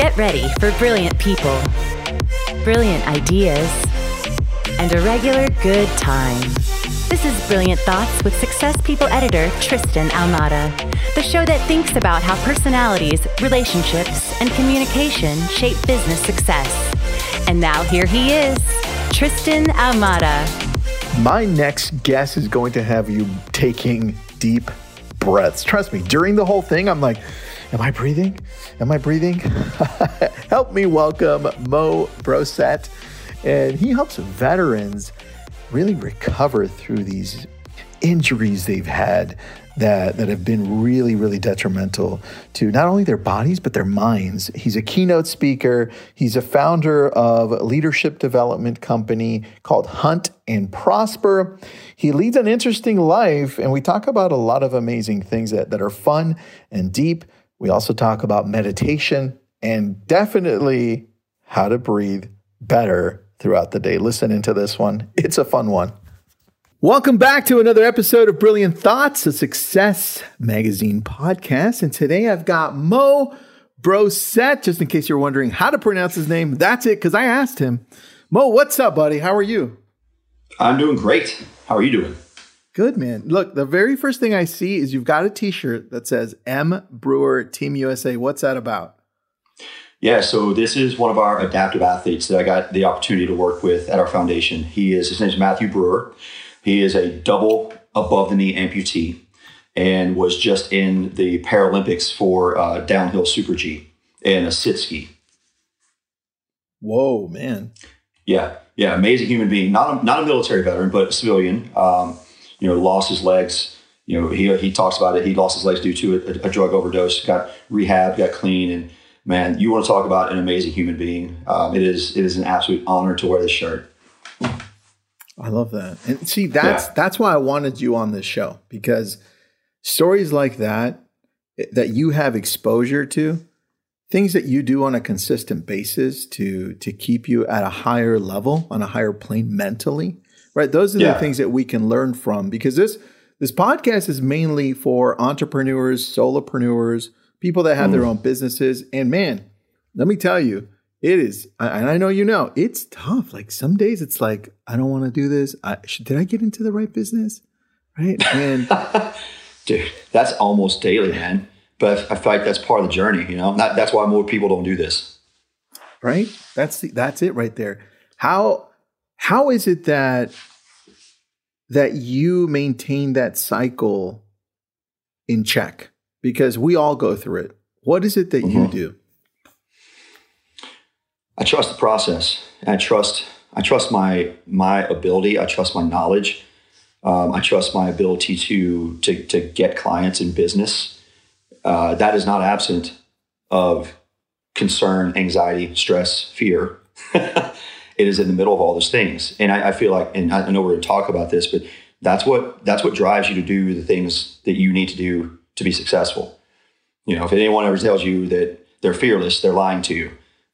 Get ready for brilliant people, brilliant ideas, and a regular good time. This is Brilliant Thoughts with Success People editor Tristan Ahumada, the show that thinks about how personalities, relationships, and communication shape business success. And now here he is, Tristan Ahumada. My next guest is going to have you taking deep breaths. Trust me, during the whole thing, I'm like, Am I breathing? Am I breathing? Help me welcome Mo Brossette. And he helps veterans really recover through these injuries they've had that, that have been really, really detrimental to not only their bodies, but their minds. He's a keynote speaker. He's a founder of a leadership development company called Hunt and Prosper. He leads an interesting life, and we talk about a lot of amazing things that, that are fun and deep. We also talk about meditation and definitely how to breathe better throughout the day. Listen into this one, it's a fun one. Welcome back to another episode of Brilliant Thoughts, a Success Magazine podcast. And today I've got Mo Brossette. Just in case you're wondering how to pronounce his name, that's it, because I asked him. Mo, what's up, buddy? How are you? I'm doing great. How are you doing? Good, man. Look, the very first thing I see is you've got a t shirt that says M Brewer Team USA. What's that about? Yeah, so this is one of our adaptive athletes that I got the opportunity to work with at our foundation. He is, his name is Matthew Brewer. He is a double above the knee amputee and was just in the Paralympics for uh, downhill super G and a sit ski. Whoa, man. Yeah, yeah, amazing human being. Not a, not a military veteran, but a civilian. Um, you know, lost his legs. You know, he, he talks about it. He lost his legs due to a, a drug overdose, got rehab, got clean. And man, you want to talk about an amazing human being. Um, it is, it is an absolute honor to wear this shirt. I love that. And see, that's, yeah. that's why I wanted you on this show because stories like that, that you have exposure to, things that you do on a consistent basis to to keep you at a higher level on a higher plane mentally right? Those are yeah. the things that we can learn from because this this podcast is mainly for entrepreneurs, solopreneurs, people that have mm. their own businesses. And man, let me tell you, it is, and I know you know, it's tough. Like some days, it's like I don't want to do this. I, should, did I get into the right business? Right? And dude, that's almost daily, man. But I feel like that's part of the journey. You know, that, that's why more people don't do this. Right? That's the, that's it right there. How how is it that that you maintain that cycle in check? Because we all go through it. What is it that mm-hmm. you do? I trust the process. I trust I trust my my ability. I trust my knowledge. Um, I trust my ability to to to get clients in business. Uh, that is not absent of concern, anxiety, stress, fear. it is in the middle of all those things. And I, I feel like, and I know we're going to talk about this, but that's what that's what drives you to do the things that you need to do to be successful. You know, if anyone ever tells you that they're fearless, they're lying to you.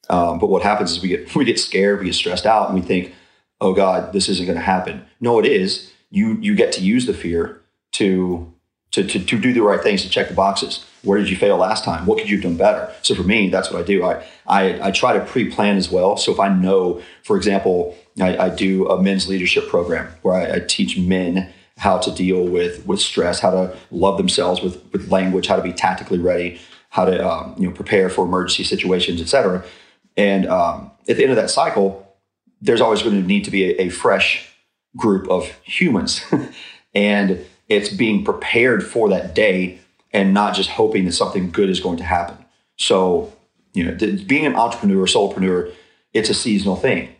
Um, but what happens is we get we get scared, we get stressed out, and we think, "Oh God, this isn't going to happen." No, it is. You you get to use the fear to to, to, to do the right things to check the boxes. Where did you fail last time? What could you have done better? So for me, that's what I do. I I, I try to pre-plan as well. So if I know, for example, I, I do a men's leadership program where I, I, teach men how to deal with with stress, how to love themselves with with language, how to be tactically ready, how to um, you know prepare for emergency situations, etc. And um, at the end of that cycle, there's always going to need to be a, a fresh group of humans, and it's being prepared for that day and not just hoping that something good is going to happen. So, you know, being an entrepreneur, solopreneur, it's a seasonal thing.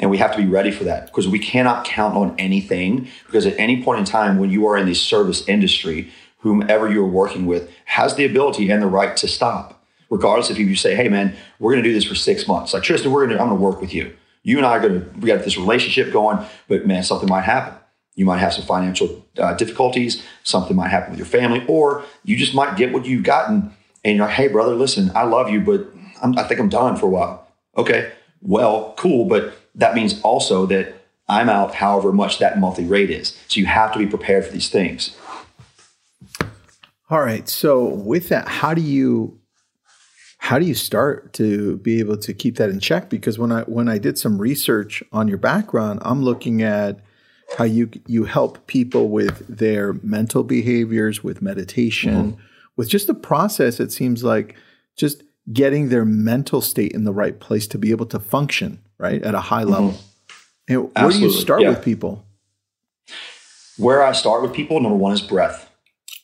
And we have to be ready for that because we cannot count on anything because at any point in time when you are in the service industry, whomever you're working with has the ability and the right to stop. Regardless if you say, hey man, we're gonna do this for six months. Like Tristan, we're gonna I'm gonna work with you. You and I are gonna we got this relationship going, but man, something might happen. You might have some financial uh, difficulties. Something might happen with your family, or you just might get what you've gotten, and you're like, "Hey, brother, listen, I love you, but I'm, I think I'm done for a while." Okay, well, cool, but that means also that I'm out however much that monthly rate is. So you have to be prepared for these things. All right. So with that, how do you how do you start to be able to keep that in check? Because when I when I did some research on your background, I'm looking at how you you help people with their mental behaviors, with meditation, mm-hmm. with just the process. It seems like just getting their mental state in the right place to be able to function right at a high level. Mm-hmm. And where do you start yeah. with people? Where I start with people, number one is breath.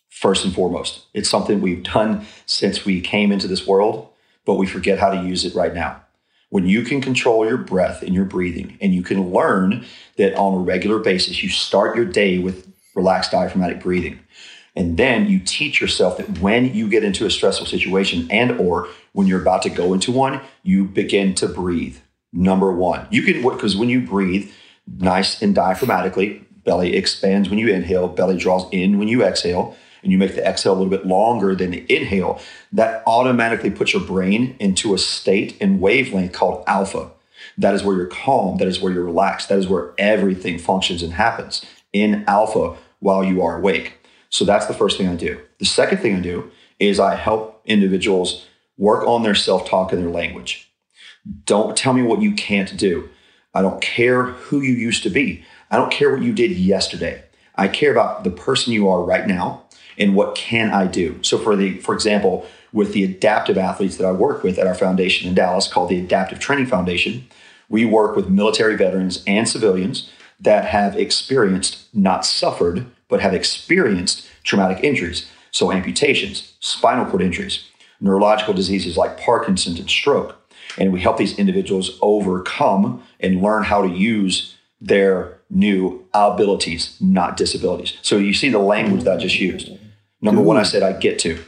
First and foremost, it's something we've done since we came into this world, but we forget how to use it right now when you can control your breath and your breathing, and you can learn that on a regular basis, you start your day with relaxed diaphragmatic breathing. And then you teach yourself that when you get into a stressful situation and or when you're about to go into one, you begin to breathe. Number one, you can, because when you breathe nice and diaphragmatically, belly expands when you inhale, belly draws in when you exhale and you make the exhale a little bit longer than the inhale, that automatically puts your brain into a state and wavelength called alpha. That is where you're calm. That is where you're relaxed. That is where everything functions and happens in alpha while you are awake. So that's the first thing I do. The second thing I do is I help individuals work on their self talk and their language. Don't tell me what you can't do. I don't care who you used to be. I don't care what you did yesterday. I care about the person you are right now and what can I do? So for the for example, with the adaptive athletes that I work with at our foundation in Dallas called the Adaptive Training Foundation, we work with military veterans and civilians that have experienced, not suffered, but have experienced traumatic injuries. So amputations, spinal cord injuries, neurological diseases like Parkinson's and stroke. And we help these individuals overcome and learn how to use their new abilities, not disabilities. So you see the language that I just used. Number Ooh. one, I said I get to,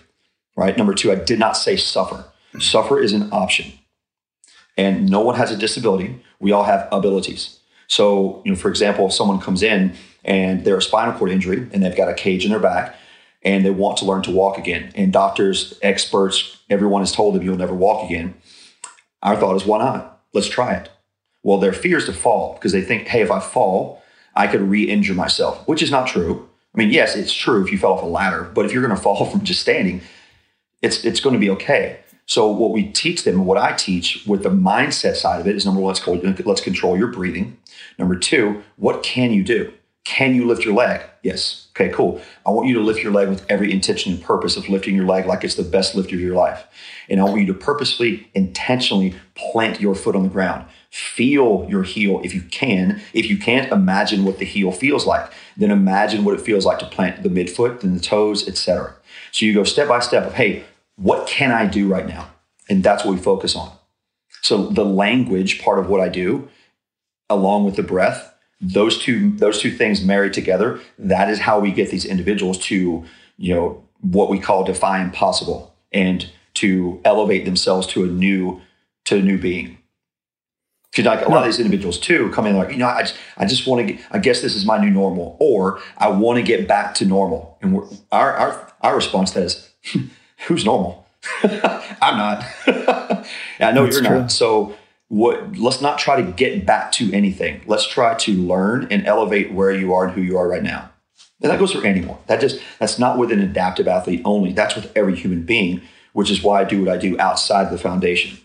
right? Number two, I did not say suffer. Suffer is an option. And no one has a disability. We all have abilities. So, you know, for example, if someone comes in and they're a spinal cord injury and they've got a cage in their back and they want to learn to walk again, and doctors, experts, everyone has told them you'll never walk again. Our thought is, why not? Let's try it. Well, their fear is to fall because they think, hey, if I fall, I could re injure myself, which is not true. I mean, yes, it's true if you fell off a ladder, but if you're going to fall from just standing, it's it's going to be okay. So what we teach them, what I teach with the mindset side of it is number one, let's call, let's control your breathing. Number two, what can you do? Can you lift your leg? Yes. Okay, cool. I want you to lift your leg with every intention and purpose of lifting your leg like it's the best lift of your life. And I want you to purposefully, intentionally plant your foot on the ground. Feel your heel if you can. If you can't, imagine what the heel feels like. Then imagine what it feels like to plant the midfoot, then the toes, etc. So you go step by step of, hey, what can I do right now? And that's what we focus on. So the language part of what I do, along with the breath, those two those two things married together, that is how we get these individuals to, you know, what we call defy impossible and to elevate themselves to a new to a new being. Because like a lot of these individuals too come in like, you know, I just, I just want to get, I guess this is my new normal, or I want to get back to normal. And our, our, our response to that is, who's normal? I'm not. I know That's you're true. not. So what, let's not try to get back to anything. Let's try to learn and elevate where you are and who you are right now. And that goes for anyone. That just, that's not with an adaptive athlete only. That's with every human being, which is why I do what I do outside the foundation.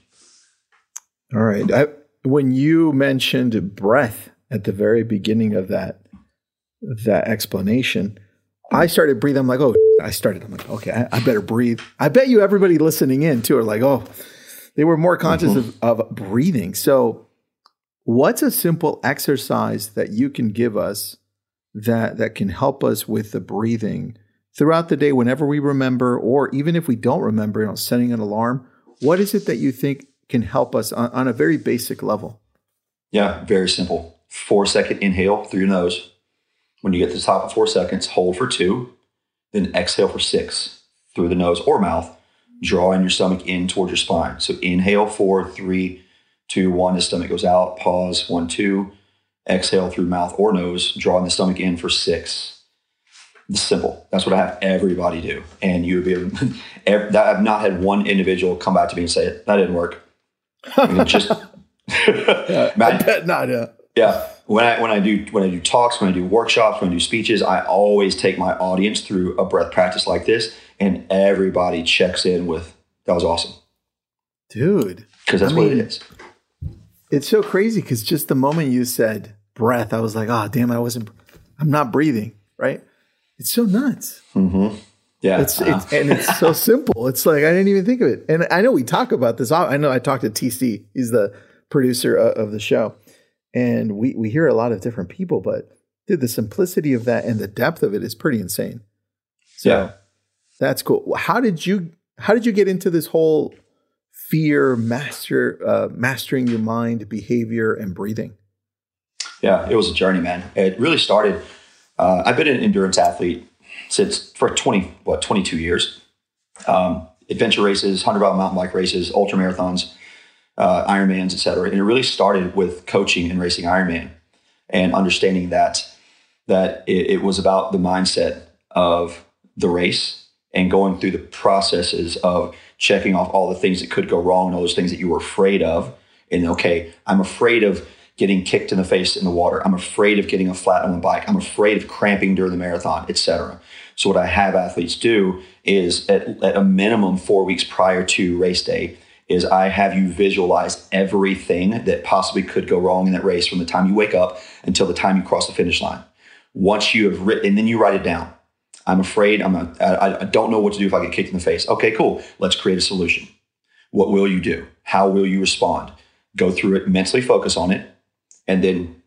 All right. I, when you mentioned breath at the very beginning of that that explanation, I started breathing. I'm like, oh, I started. I'm like, okay, I, I better breathe. I bet you everybody listening in too are like, oh, they were more conscious mm-hmm. of, of breathing. So, what's a simple exercise that you can give us that that can help us with the breathing throughout the day, whenever we remember, or even if we don't remember, you know, setting an alarm? What is it that you think can help us on, on a very basic level? Yeah, very simple. Four second inhale through your nose. When you get to the top of four seconds, hold for two, then exhale for six through the nose or mouth, drawing your stomach in towards your spine. So inhale four, three, two, one. The stomach goes out. Pause. One, two. Exhale through mouth or nose, drawing the stomach in for six. It's simple. That's what I have everybody do. And you would be able, I've not had one individual come back to me and say, that didn't work. I mean, just yeah, I bet not. Yeah. Yeah. When I when I do when I do talks, when I do workshops, when I do speeches, I always take my audience through a breath practice like this, and everybody checks in with that was awesome. dude. Because that's I what it is. It's so crazy because just the moment you said breath, I was like, oh, damn, I wasn't, I'm not breathing, right? It's so nuts. Mm-hmm. Yeah. It's, it's and it's so simple. It's like I didn't even think of it. And I know we talk about this. I know I talked to TC. He's the producer of the show, and we we hear a lot of different people. But dude, the simplicity of that and the depth of it is pretty insane. So yeah. that's cool. How did you how did you get into this whole fear master uh, mastering your mind, behavior, and breathing? Yeah, it was a journey, man. It really started. Uh, I've been an endurance athlete since for 20 what 22 years. Um, adventure races 100 mile mountain bike races ultra marathons uh, ironmans etc and it really started with coaching and racing ironman and understanding that that it, it was about the mindset of the race and going through the processes of checking off all the things that could go wrong and all those things that you were afraid of. And okay i'm afraid of getting kicked in the face in the water. I'm afraid of getting a flat on the bike. I'm afraid of cramping during the marathon, etc. So what I have athletes do is at, at a minimum four weeks prior to race day is I have you visualize everything that possibly could go wrong in that race from the time you wake up until the time you cross the finish line. Once you have written, and then you write it down. I'm afraid. I'm. A, I, I don't know what to do if I get kicked in the face. Okay, cool. Let's create a solution. What will you do? How will you respond? Go through it, mentally focus on it, and then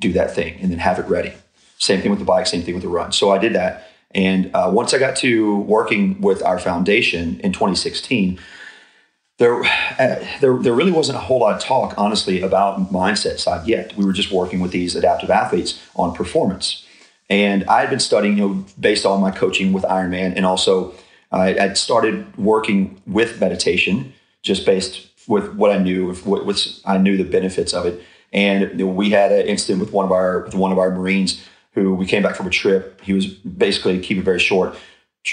do that thing and then have it ready. Same thing with the bike, same thing with the run. So I did that. And uh, once I got to working with our foundation in 2016, there, uh, there, there really wasn't a whole lot of talk, honestly, about mindset side yet. We were just working with these adaptive athletes on performance. And I had been studying, you know, based on my coaching with Ironman, and also I had started working with meditation, just based with what I knew, with what I knew the benefits of it. And we had an incident with one of our with one of our Marines who we came back from a trip. He was basically keep it very short,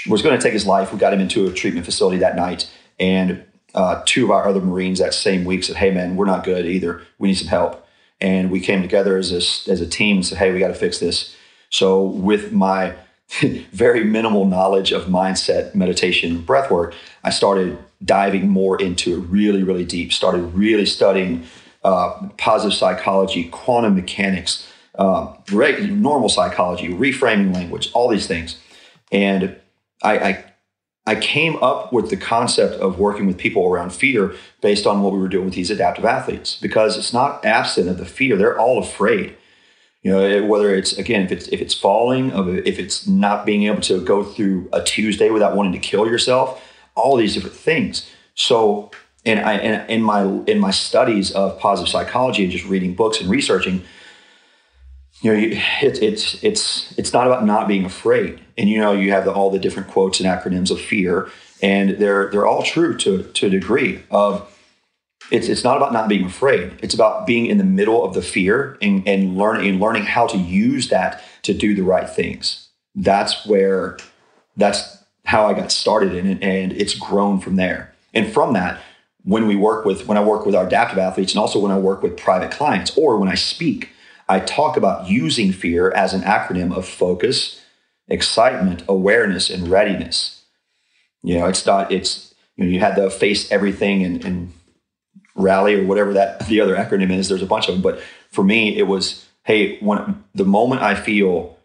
was going to take his life. We got him into a treatment facility that night, and uh, two of our other Marines that same week said, "Hey, man, we're not good either. We need some help." And we came together as a, as a team and said, "Hey, we got to fix this." So with my very minimal knowledge of mindset, meditation, breath work, I started diving more into it really, really deep. Started really studying uh, positive psychology, quantum mechanics, uh, normal psychology, reframing language, all these things. And I, I, I came up with the concept of working with people around fear based on what we were doing with these adaptive athletes because it's not absent of the fear. They're all afraid. You know, whether it's again, if it's if it's falling, if it's not being able to go through a Tuesday without wanting to kill yourself, all these different things. So and I and in my in my studies of positive psychology and just reading books and researching, you know, it's it's it's it's not about not being afraid. And you know, you have the, all the different quotes and acronyms of fear, and they're they're all true to to a degree. Of it's it's not about not being afraid. It's about being in the middle of the fear and and learning and learning how to use that to do the right things. That's where that's how I got started in it, and it's grown from there. And from that, when we work with when I work with our adaptive athletes and also when I work with private clients or when I speak, I talk about using fear as an acronym of focus, excitement, awareness, and readiness. You know, it's not it's you know you had the face everything and, and rally or whatever that the other acronym is. There's a bunch of them, but for me it was hey when the moment I feel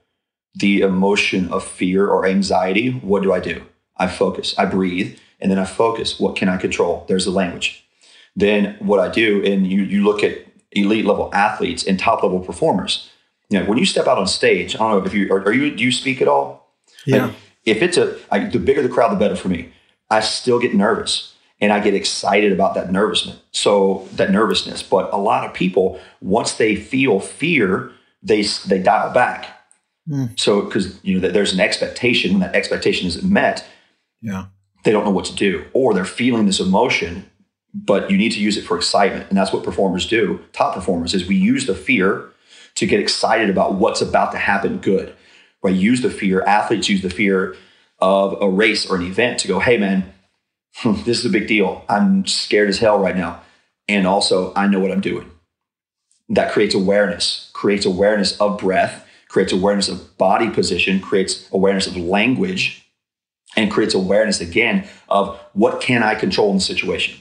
the emotion of fear or anxiety, what do I do? I focus, I breathe, and then I focus. What can I control? There's the language. Then what I do, and you you look at elite level athletes and top level performers. You know, when you step out on stage, I don't know if you are, are you do you speak at all? Yeah. Like, if it's a I, the bigger the crowd, the better for me. I still get nervous and I get excited about that nervousness. So that nervousness, but a lot of people once they feel fear, they they dial back. Mm. So because you know there's an expectation when that expectation isn't met, yeah, they don't know what to do, or they're feeling this emotion, but you need to use it for excitement. And that's what performers do. Top performers is we use the fear to get excited about what's about to happen good. Right? Use the fear. Athletes use the fear of a race or an event to go, hey man, hmm, this is a big deal. I'm scared as hell right now. And also I know what I'm doing. That creates awareness, creates awareness of breath, creates awareness of body position, creates awareness of language, and creates awareness again of what can I control in the situation.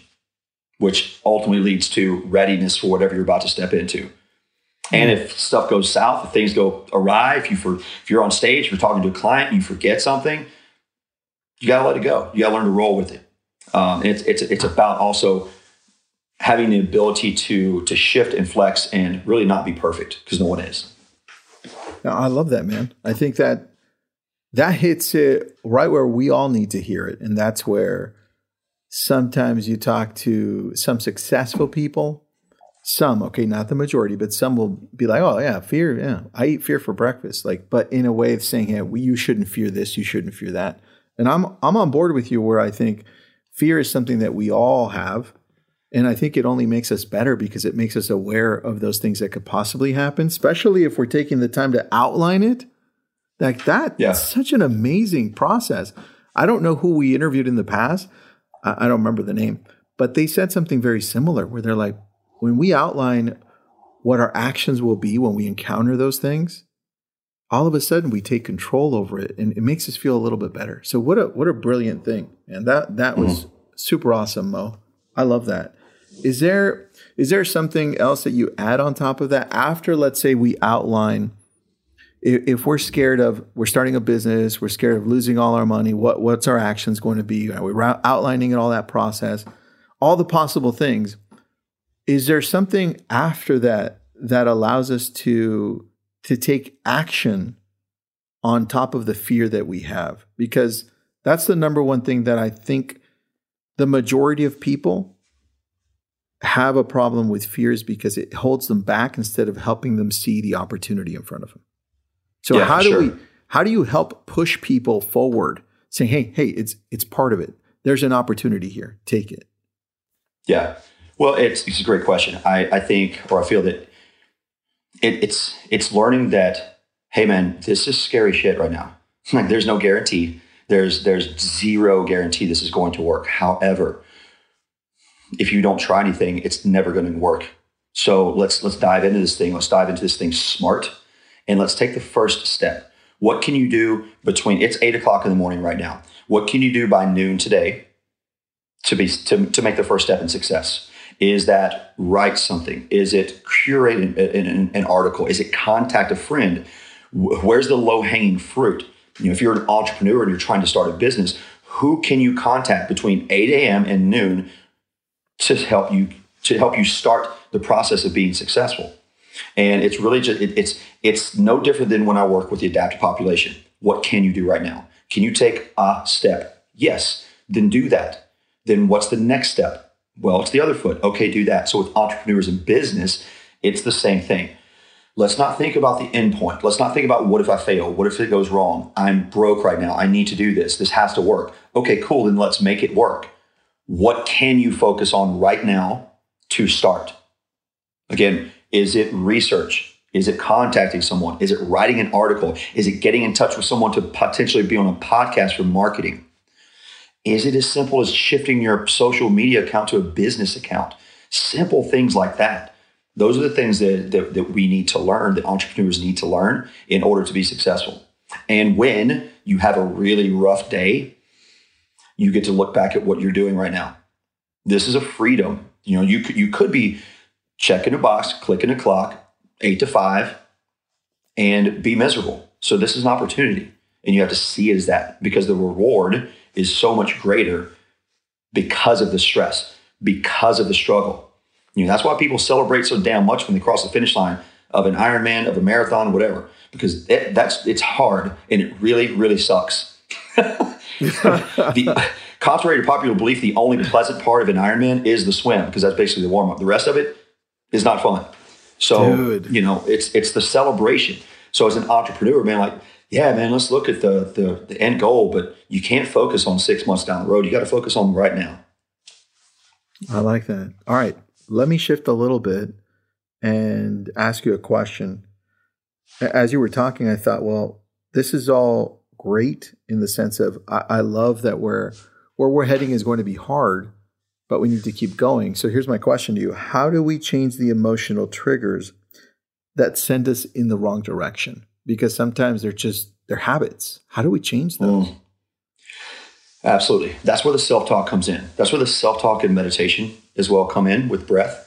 which ultimately leads to readiness for whatever you're about to step into. And if stuff goes south, if things go awry, if you for if you're on stage, if you're talking to a client, you forget something, you got to let it go. You got to learn to roll with it. Um, it's it's it's about also having the ability to to shift and flex and really not be perfect because no one is. Now, I love that, man. I think that that hits it right where we all need to hear it, and that's where sometimes you talk to some successful people. Some okay not the majority but some will be like oh yeah fear yeah i eat fear for breakfast. Like but in a way of saying yeah well, you shouldn't fear this you shouldn't fear that. And i'm i'm on board with you where i think fear is something that we all have. And i think it only makes us better because it makes us aware of those things that could possibly happen especially if we're taking the time to outline it like that yeah. such an amazing process i don't know who we interviewed in the past I, I don't remember the name but they said something very similar where they're like when we outline what our actions will be when we encounter those things, all of a sudden we take control over it and it makes us feel a little bit better. So what a what a brilliant thing. And that that was mm-hmm. super awesome, Mo. I love that. Is there is there something else that you add on top of that after let's say we outline if, we're scared of we're starting a business, we're scared of losing all our money, what what's our actions going to be? Are we outlining it all that process, all the possible things? is there something after that that allows us to to take action on top of the fear that we have because that's the number one thing that i think the majority of people have a problem with fears because it holds them back instead of helping them see the opportunity in front of them so yeah, how do sure. we how do you help push people forward saying hey hey it's it's part of it there's an opportunity here take it yeah well, it's, it's a great question. I, I think, or I feel that it, it's it's learning that, hey man, this is scary shit right now. Like there's no guarantee. There's there's zero guarantee this is going to work. However, if you don't try anything, it's never going to work. So let's let's dive into this thing. Let's dive into this thing smart, and let's take the first step. What can you do between? It's eight o'clock in the morning right now. What can you do by noon today to be to, to make the first step in success? Is that write something? Is it curate an, an, an article? Is it contact a friend? Where's the low hanging fruit? You know, if you're an entrepreneur and you're trying to start a business, who can you contact between 8 a.m. and noon to help you to help you start the process of being successful? And it's really just it, it's it's no different than when I work with the adaptive population. What can you do right now? Can you take a step? Yes. Then do that. Then what's the next step? Well, it's the other foot. Okay, do that. So with entrepreneurs and business, it's the same thing. Let's not think about the end point. Let's not think about what if I fail? What if it goes wrong? I'm broke right now. I need to do this. This has to work. Okay, cool. Then let's make it work. What can you focus on right now to start? Again, is it research? Is it contacting someone? Is it writing an article? Is it getting in touch with someone to potentially be on a podcast for marketing? Is it as simple as shifting your social media account to a business account? Simple things like that. Those are the things that, that, that we need to learn, that entrepreneurs need to learn in order to be successful. And when you have a really rough day, you get to look back at what you're doing right now. This is a freedom. You know, you could, you could be checking a box, clicking a clock, eight to five, and be miserable. So this is an opportunity. And you have to see it as that because the reward is so much greater because of the stress, because of the struggle. You know, that's why people celebrate so damn much when they cross the finish line of an Ironman, of a marathon, whatever, because it, that's it's hard and it really, really sucks. the, contrary to popular belief, the only pleasant part of an Ironman is the swim because that's basically the warm up. The rest of it is not fun. So Dude. you know, it's it's the celebration. So as an entrepreneur, man, like yeah, man, let's look at the, the, the end goal, but you can't focus on six months down the road. You got to focus on right now. I like that. All right, let me shift a little bit and ask you a question. As you were talking, I thought, well, this is all great in the sense of I, I love that where where we're heading is going to be hard, but we need to keep going. So here's my question to you: How do we change the emotional triggers that send us in the wrong direction? because sometimes they're just they're habits. How do we change those? Mm. Absolutely. That's where the self talk comes in. That's where the self talk and meditation as well come in with breath.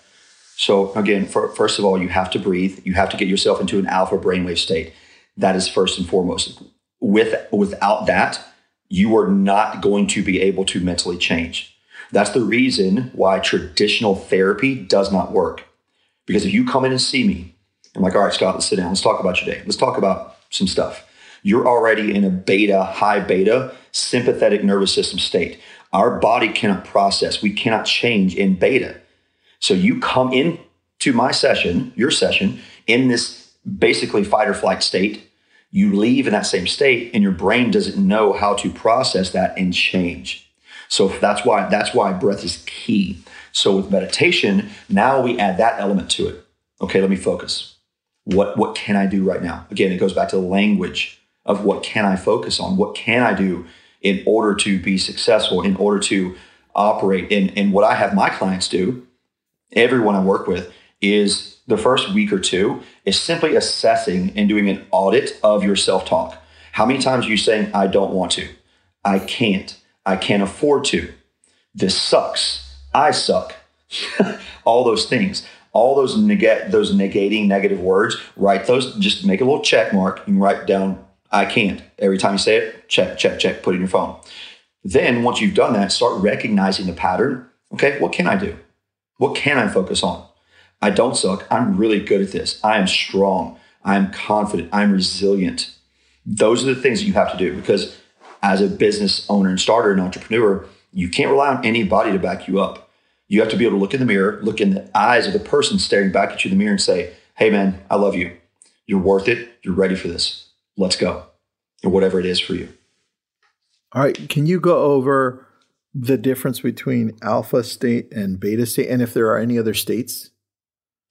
So, again, for, first of all, you have to breathe. You have to get yourself into an alpha brainwave state. That is first and foremost. With, without that, you are not going to be able to mentally change. That's the reason why traditional therapy does not work. Because if you come in and see me, I'm like, all right, Scott, let's sit down. Let's talk about your day. Let's talk about some stuff you're already in a beta, high beta, sympathetic nervous system state. Our body cannot process, we cannot change in beta. So you come into my session, your session, in this basically fight or flight state. You leave in that same state, and your brain doesn't know how to process that and change. So that's why that's why breath is key. So with meditation, now we add that element to it. Okay, let me focus. What what can I do right now? Again, it goes back to the language of what can I focus on? What can I do in order to be successful, in order to operate? And, and what I have my clients do, everyone I work with, is the first week or two is simply assessing and doing an audit of your self talk. How many times are you saying, I don't want to? I can't. I can't afford to. This sucks. I suck. all those things all those negate those negating negative words write those just make a little check mark and write down I can't. Every time you say it, check, check, check, put in your phone. Then once you've done that, start recognizing the pattern. Okay, what can I do? What can I focus on? I don't suck. I'm really good at this. I am strong. I'm confident. I'm resilient. Those are the things that you have to do because as a business owner and starter and entrepreneur, you can't rely on anybody to back you up. You have to be able to look in the mirror, look in the eyes of the person staring back at you in the mirror and say, Hey, man, I love you. You're worth it. You're ready for this let's go, or whatever it is for you. All right. Can you go over the difference between alpha state and beta state, and if there are any other states?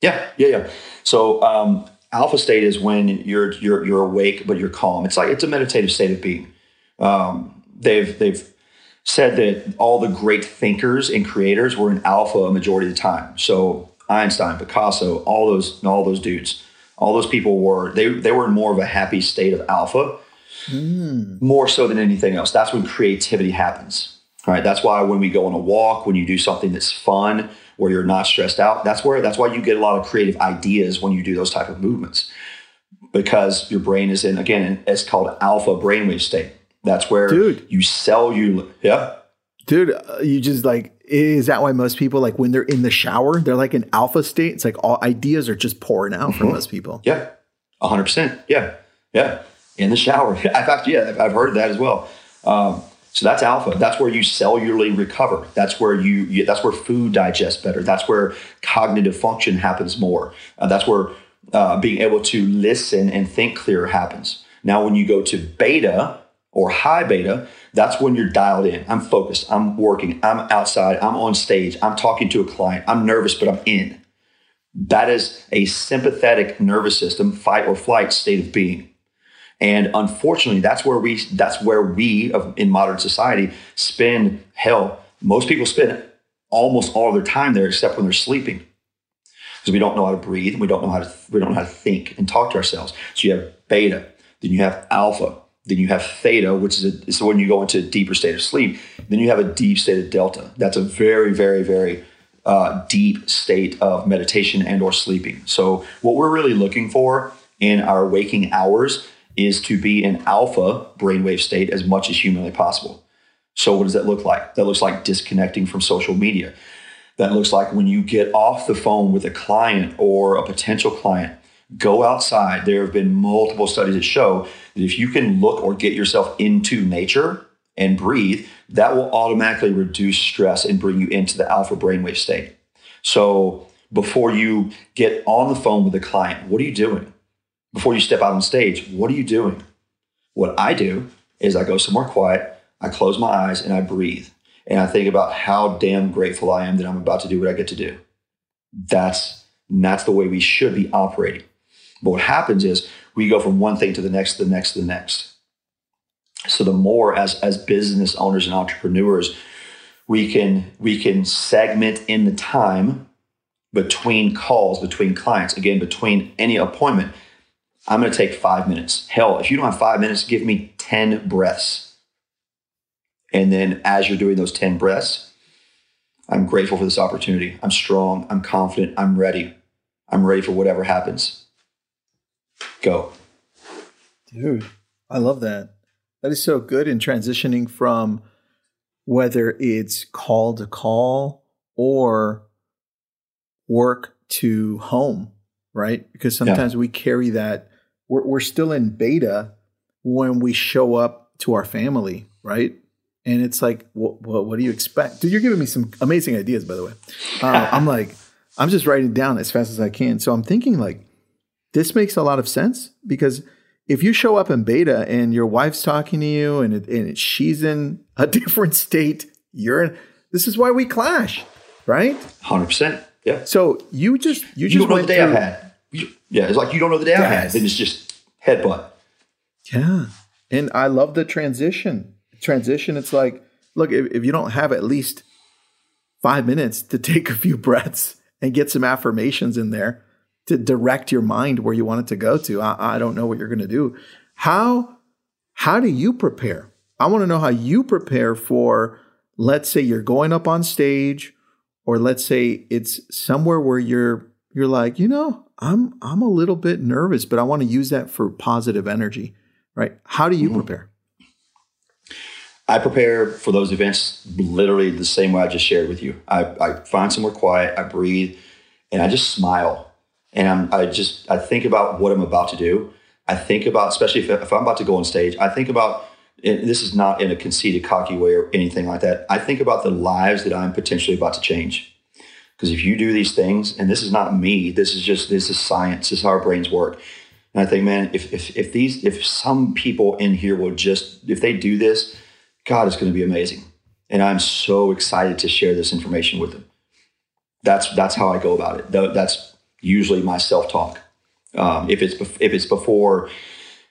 Yeah, yeah, yeah. So um, alpha state is when you're you're you're awake but you're calm. It's like it's a meditative state of being. Um, they've they've said that all the great thinkers and creators were in alpha a majority of the time. So Einstein, Picasso, all those all those dudes all those people were they they were in more of a happy state of alpha. Mm. more so than anything else. That's when creativity happens right? That's why when we go on a walk when you do something that's fun where you're not stressed out that's where that's why you get a lot of creative ideas when you do those type of movements. Because your brain is in again it's called alpha brainwave state that's where Dude. you sell you yeah Dude, uh, you just like is that why most people like when they're in the shower, they're like in alpha state? It's like all ideas are just pouring out mm-hmm. for most people. Yeah. hundred percent. Yeah. Yeah. In the shower. In fact, yeah, I've heard that as well. Um, so that's alpha. That's where you cellularly recover. That's where you, you, that's where food digests better. That's where cognitive function happens more. Uh, that's where uh, being able to listen and think clearer happens. Now, when you go to beta or high beta, that's when you're dialed in. I'm focused. I'm working. I'm outside. I'm on stage. I'm talking to a client. I'm nervous, but I'm in. That is a sympathetic nervous system, fight or flight state of being. And unfortunately, that's where we that's where we of, in modern society spend hell. Most people spend almost all their time there except when they're sleeping. Because we don't know how to breathe, and we don't know how to we don't know how to think and talk to ourselves. So you have beta, then you have alpha, then you have theta, which is, a, when you go into a deeper state of sleep. Then you have a deep state of delta. That's a very, very, very uh, deep state of meditation and or sleeping. So what we're really looking for in our waking hours is to be in alpha brainwave state as much as humanly possible. So what does that look like? That looks like disconnecting from social media. That looks like when you get off the phone with a client or a potential client, go outside. There have been multiple studies that show that if you can look or get yourself into nature and breathe, that will automatically reduce stress and bring you into the alpha brainwave state. So before you get on the phone with a client, what are you doing? Before you step out on stage, what are you doing? What I do is I go somewhere quiet, I close my eyes, and I breathe. And I think about how damn grateful I am that I'm about to do what I get to do. That's that's the way we should be operating. But what happens is we go from one thing to the next, to the next, to the next. So the more as as business owners and entrepreneurs, we can we can segment in the time between calls, between clients, again, between any appointment. I'm going to take five minutes. Hell, if you don't have five minutes, give me 10 breaths. And then as you're doing those 10 breaths, I'm grateful for this opportunity. I'm strong. I'm confident. I'm ready. I'm ready for whatever happens. Go. Dude, I love that. That is so good in transitioning from whether it's call to call or work to home, right? Because sometimes yeah. we carry that. We're, we're still in beta when we show up to our family, right? And it's like, what, what, what do you expect? Dude, you're giving me some amazing ideas, by the way. Uh, I'm like, I'm just writing down as fast as I can. So I'm thinking, like, this makes a lot of sense because if you show up in beta and your wife's talking to you and, it, and she's in a different state, you're in, this is why we clash, right? 100%. Yeah. So you just, you, you just don't know the day through, I've had. Yeah. It's like you don't know the day yes. I've had. Then it's just headbutt. Yeah. And I love the transition. Transition, it's like, look, if, if you don't have at least five minutes to take a few breaths and get some affirmations in there to direct your mind where you want it to go to, I, I don't know what you're going to do. How how do you prepare? I want to know how you prepare for, let's say you're going up on stage, or let's say it's somewhere where you're you're like, you know, I'm I'm a little bit nervous, but I want to use that for positive energy right? How do you mm-hmm. prepare? I prepare for those events literally the same way I just shared with you. I, I find somewhere quiet, I breathe, and I just smile. And I'm, I just, I think about what I'm about to do. I think about, especially if, if I'm about to go on stage, I think about, this is not in a conceited, cocky way or anything like that. I think about the lives that I'm potentially about to change. Because if you do these things, and this is not me, this is just, this is science, this is how our brains work. And I think, man, if, if, if these, if some people in here will just, if they do this, God, is going to be amazing. And I'm so excited to share this information with them. That's, that's how I go about it. That's usually my self-talk. Um, if it's, if it's before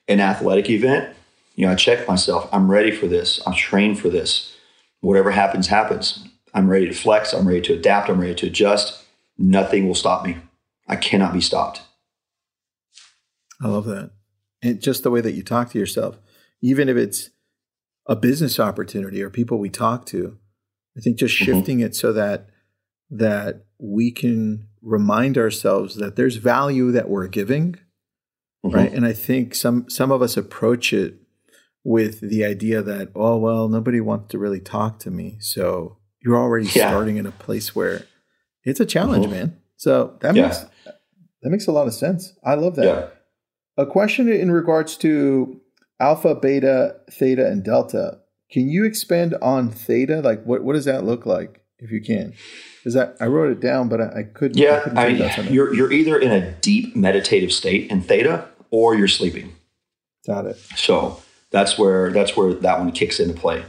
an athletic event, you know, I check myself. I'm ready for this. I'm trained for this. Whatever happens, happens. I'm ready to flex. I'm ready to adapt. I'm ready to adjust. Nothing will stop me. I cannot be stopped. I love that. And just the way that you talk to yourself, even if it's a business opportunity or people we talk to, I think just mm-hmm. shifting mm-hmm. it so that that we can remind ourselves that there's value that we're giving, mm-hmm. right? And I think some some of us approach it with the idea that oh well, nobody wants to really talk to me, so you're already yeah. starting in a place where it's a challenge, mm-hmm. man. So that yeah. makes that makes a lot of sense. I love that. Yeah. A question in regards to alpha, beta, theta, and delta. Can you expand on theta? Like, what, what does that look like, if you can? Is that I wrote it down, but I, I couldn't. Yeah, I couldn't I, you're you're either in a deep meditative state in theta, or you're sleeping. Got it. So that's where that's where that one kicks into play.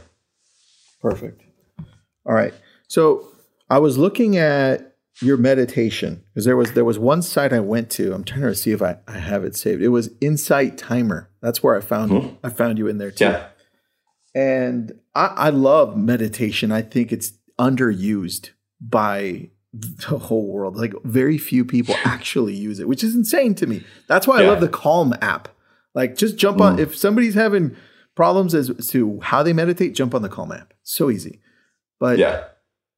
Perfect. All right. So I was looking at your meditation because there was there was one site I went to. I'm trying to see if I, I have it saved. It was Insight Timer. That's where I found mm-hmm. I found you in there too. Yeah. And I, I love meditation. I think it's underused by the whole world. Like very few people actually use it, which is insane to me. That's why yeah. I love the Calm app. Like just jump mm. on if somebody's having problems as to how they meditate, jump on the Calm app. So easy. But yeah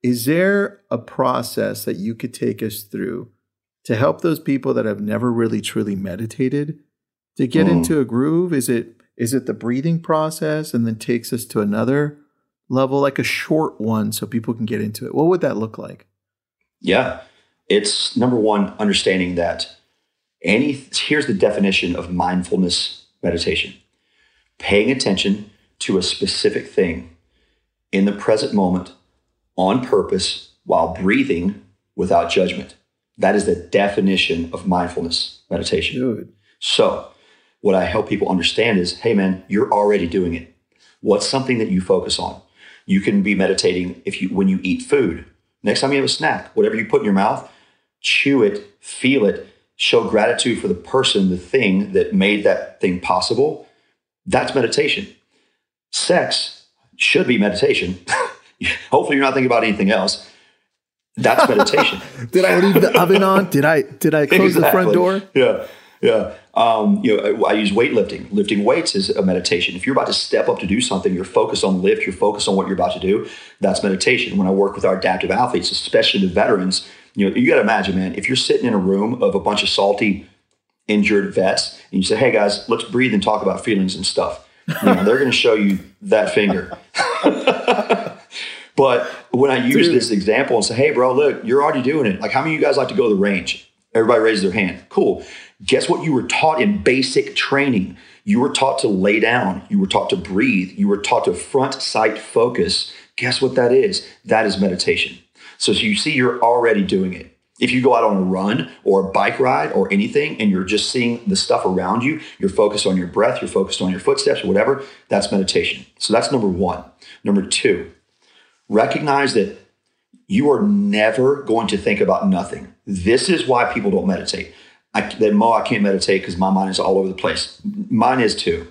is there a process that you could take us through to help those people that have never really truly meditated to get mm. into a groove? Is it is it the breathing process and then takes us to another level, like a short one, so people can get into it? What would that look like? Yeah, it's number one, understanding that any here's the definition of mindfulness meditation paying attention to a specific thing in the present moment on purpose while breathing without judgment. That is the definition of mindfulness meditation. So, what I help people understand is hey, man, you're already doing it. What's something that you focus on? You can be meditating if you when you eat food. Next time you have a snack, whatever you put in your mouth, chew it, feel it, show gratitude for the person, the thing that made that thing possible. That's meditation. Sex should be meditation. hopefully you're not thinking about anything else. That's meditation. did I leave the oven on? Did I did I close exactly. the front door? Yeah. Yeah. Um, you know, I use weightlifting. Lifting weights is a meditation. If you're about to step up to do something, you're focused on lift, you're focused on what you're about to do. That's meditation. When I work with our adaptive athletes, especially the veterans, you know, you got to imagine, man, if you're sitting in a room of a bunch of salty, injured vets, and you say, "Hey guys, let's breathe and talk about feelings and stuff," you know, they're going to show you that finger. but when I use Dude. this example and say, "Hey, bro, look, you're already doing it. Like, how many of you guys like to go to the range?" Everybody raises their hand. Cool. Guess what you were taught in basic training? You were taught to lay down. You were taught to breathe. You were taught to front sight focus. Guess what that is? That is meditation. So, so you see, you're already doing it. If you go out on a run or a bike ride or anything and you're just seeing the stuff around you, you're focused on your breath, you're focused on your footsteps or whatever, that's meditation. So that's number one. Number two, recognize that you are never going to think about nothing. This is why people don't meditate. I, that Mo, I can't meditate because my mind is all over the place. Mine is too.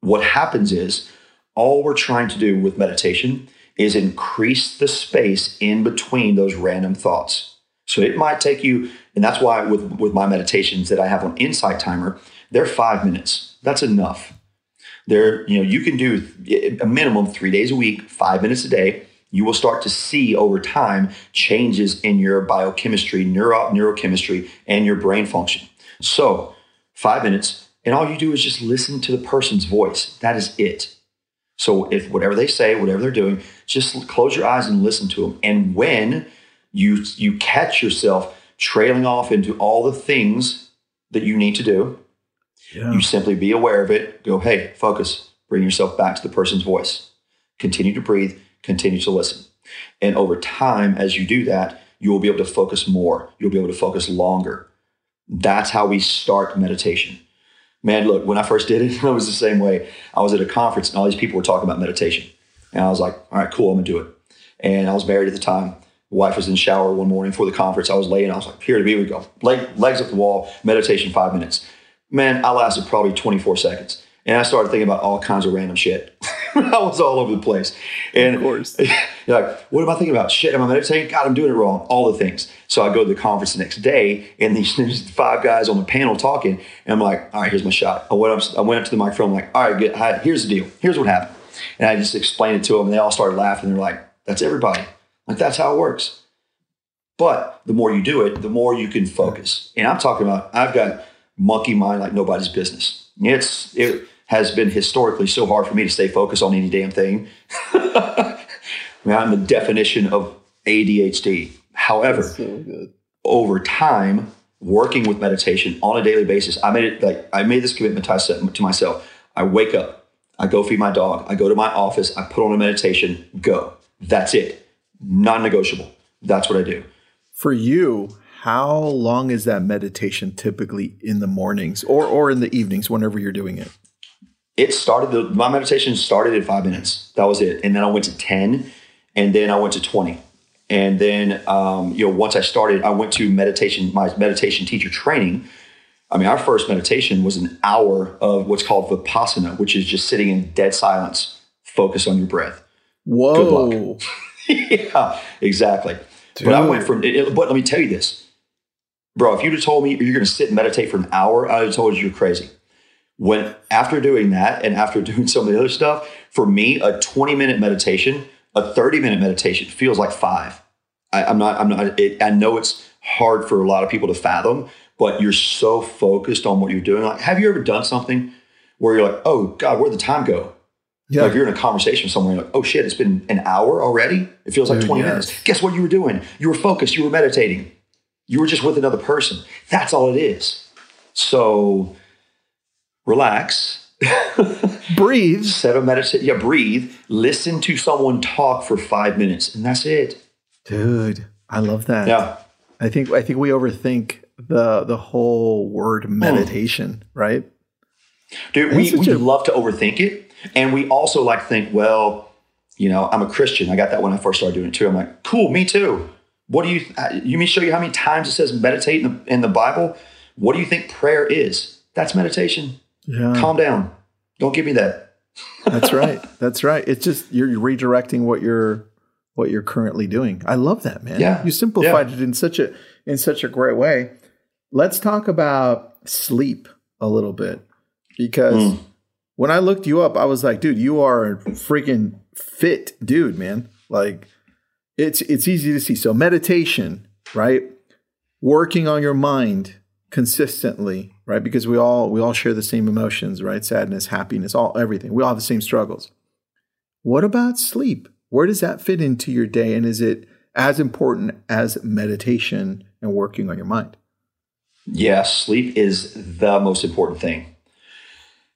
What happens is all we're trying to do with meditation is increase the space in between those random thoughts. So it might take you, and that's why with, with my meditations that I have on Insight Timer, they're five minutes. That's enough. There, you know, you can do a minimum three days a week, five minutes a day. You will start to see over time changes in your biochemistry, neuro, neurochemistry, and your brain function. So, five minutes, and all you do is just listen to the person's voice. That is it. So if whatever they say, whatever they're doing, just close your eyes and listen to them. And when you you catch yourself trailing off into all the things that you need to do, yeah. you simply be aware of it. Go, hey, focus. Bring yourself back to the person's voice. Continue to breathe. Continue to listen. And over time, as you do that, you will be able to focus more. You'll be able to focus longer. That's how we start meditation man, look, when I first did it, I was the same way. I was at a conference and all these people were talking about meditation. And I was like, all right, cool, I'm gonna do it. And I was married at the time. The wife was in shower one morning for the conference. I was laying, I was like, here to be, we go. Leg, legs up the wall, meditation five minutes. Man, I lasted probably 24 seconds. And I started thinking about all kinds of random shit. I was all over the place. And of course. You're like, what am I thinking about? Shit, am I meditating? God, I'm doing it wrong. All the things. So I go to the conference the next day, and these, there's five guys on the panel talking. And I'm like, all right, here's my shot. I went up, I went up to the microphone, I'm like, all right, good. here's the deal. Here's what happened. And I just explained it to them, and they all started laughing. They're like, that's everybody. Like, that's how it works. But the more you do it, the more you can focus. And I'm talking about, I've got monkey mind like nobody's business. It's, it, has been historically so hard for me to stay focused on any damn thing. I mean, I'm the definition of ADHD. However, so over time, working with meditation on a daily basis, I made it like I made this commitment to myself. I wake up, I go feed my dog, I go to my office, I put on a meditation, go. That's it. Non-negotiable. That's what I do. For you, how long is that meditation typically in the mornings or or in the evenings whenever you're doing it? It started the, my meditation started at five minutes. That was it. And then i went to 10 and then i went to 20 and then um, you know once i started i went to meditation my meditation teacher training. I mean our first meditation was an hour of what's called vipassana which is just sitting in dead silence focus on your breath. Whoa. yeah exactly. Dude. but i went from it, but let me tell you this. Bro if you'd have told me you're going to sit and meditate for an hour i'd have told you you're crazy when after doing that and after doing some of the other stuff, for me, a 20 minute meditation, a 30 minute meditation feels like five. I, am not, I'm not, it, I know it's hard for a lot of people to fathom, but you're so focused on what you're doing. Like, have you ever done something where you're like, oh God, where'd the time go? Yeah. Like you're in a conversation with someone, you're like, oh shit, it's been an hour already. It feels like 20 yes. minutes. Guess what you were doing? You were focused, you were meditating. You were just with another person. That's all it is. So relax, breathe, set a meditation. Yeah, breathe. Listen to someone talk for five minutes, and that's it. Dude, I love that. Yeah, I think I think we overthink the the whole word hmm. meditation, right? Dude, we, we a- love to overthink it, and we also like think, well, you know, I'm a Christian. I got that when I first started doing it too. I'm like, cool, me too. What do you? Uh, you mean show you how many times it says meditate in the in the Bible? What do you think prayer is? That's meditation. Yeah. Calm down. Don't give me that. That's right. That's right. It's just you're redirecting what you're what you're currently doing. I love that, man. Yeah. You simplified yeah. it in such a in such a great way. Let's talk about sleep a little bit because mm. when I looked you up, I was like, dude, you are a freaking fit dude, man. Like it's it's easy to see. So meditation, right? Working on your mind consistently, right? Because we all we all share the same emotions, right? Sadness, happiness, all everything. We all have the same struggles. What about sleep? Where does that fit into your day and is it as important as meditation and working on your mind? Yeah, sleep is the most important thing.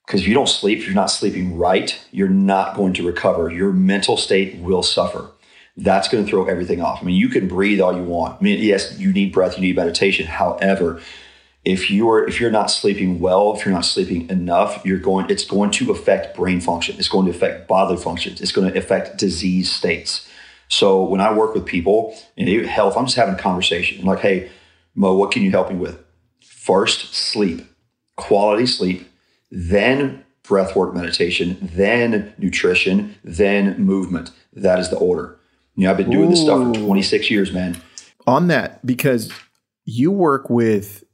Because if you don't sleep, if you're not sleeping right, you're not going to recover. Your mental state will suffer. That's going to throw everything off. I mean, you can breathe all you want. I mean, yes, you need breath, you need meditation. However, if you're if you're not sleeping well, if you're not sleeping enough, you're going it's going to affect brain function. It's going to affect bodily functions. It's going to affect disease states. So when I work with people in health, I'm just having a conversation. I'm like, hey, Mo, what can you help me with? First, sleep, quality sleep, then breathwork meditation, then nutrition, then movement. That is the order. You know, I've been doing Ooh. this stuff for 26 years, man. On that, because you work with